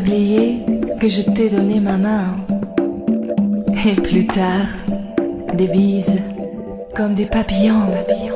oublier que je t'ai donné ma main. Et plus tard, des bises comme des papillons. papillons.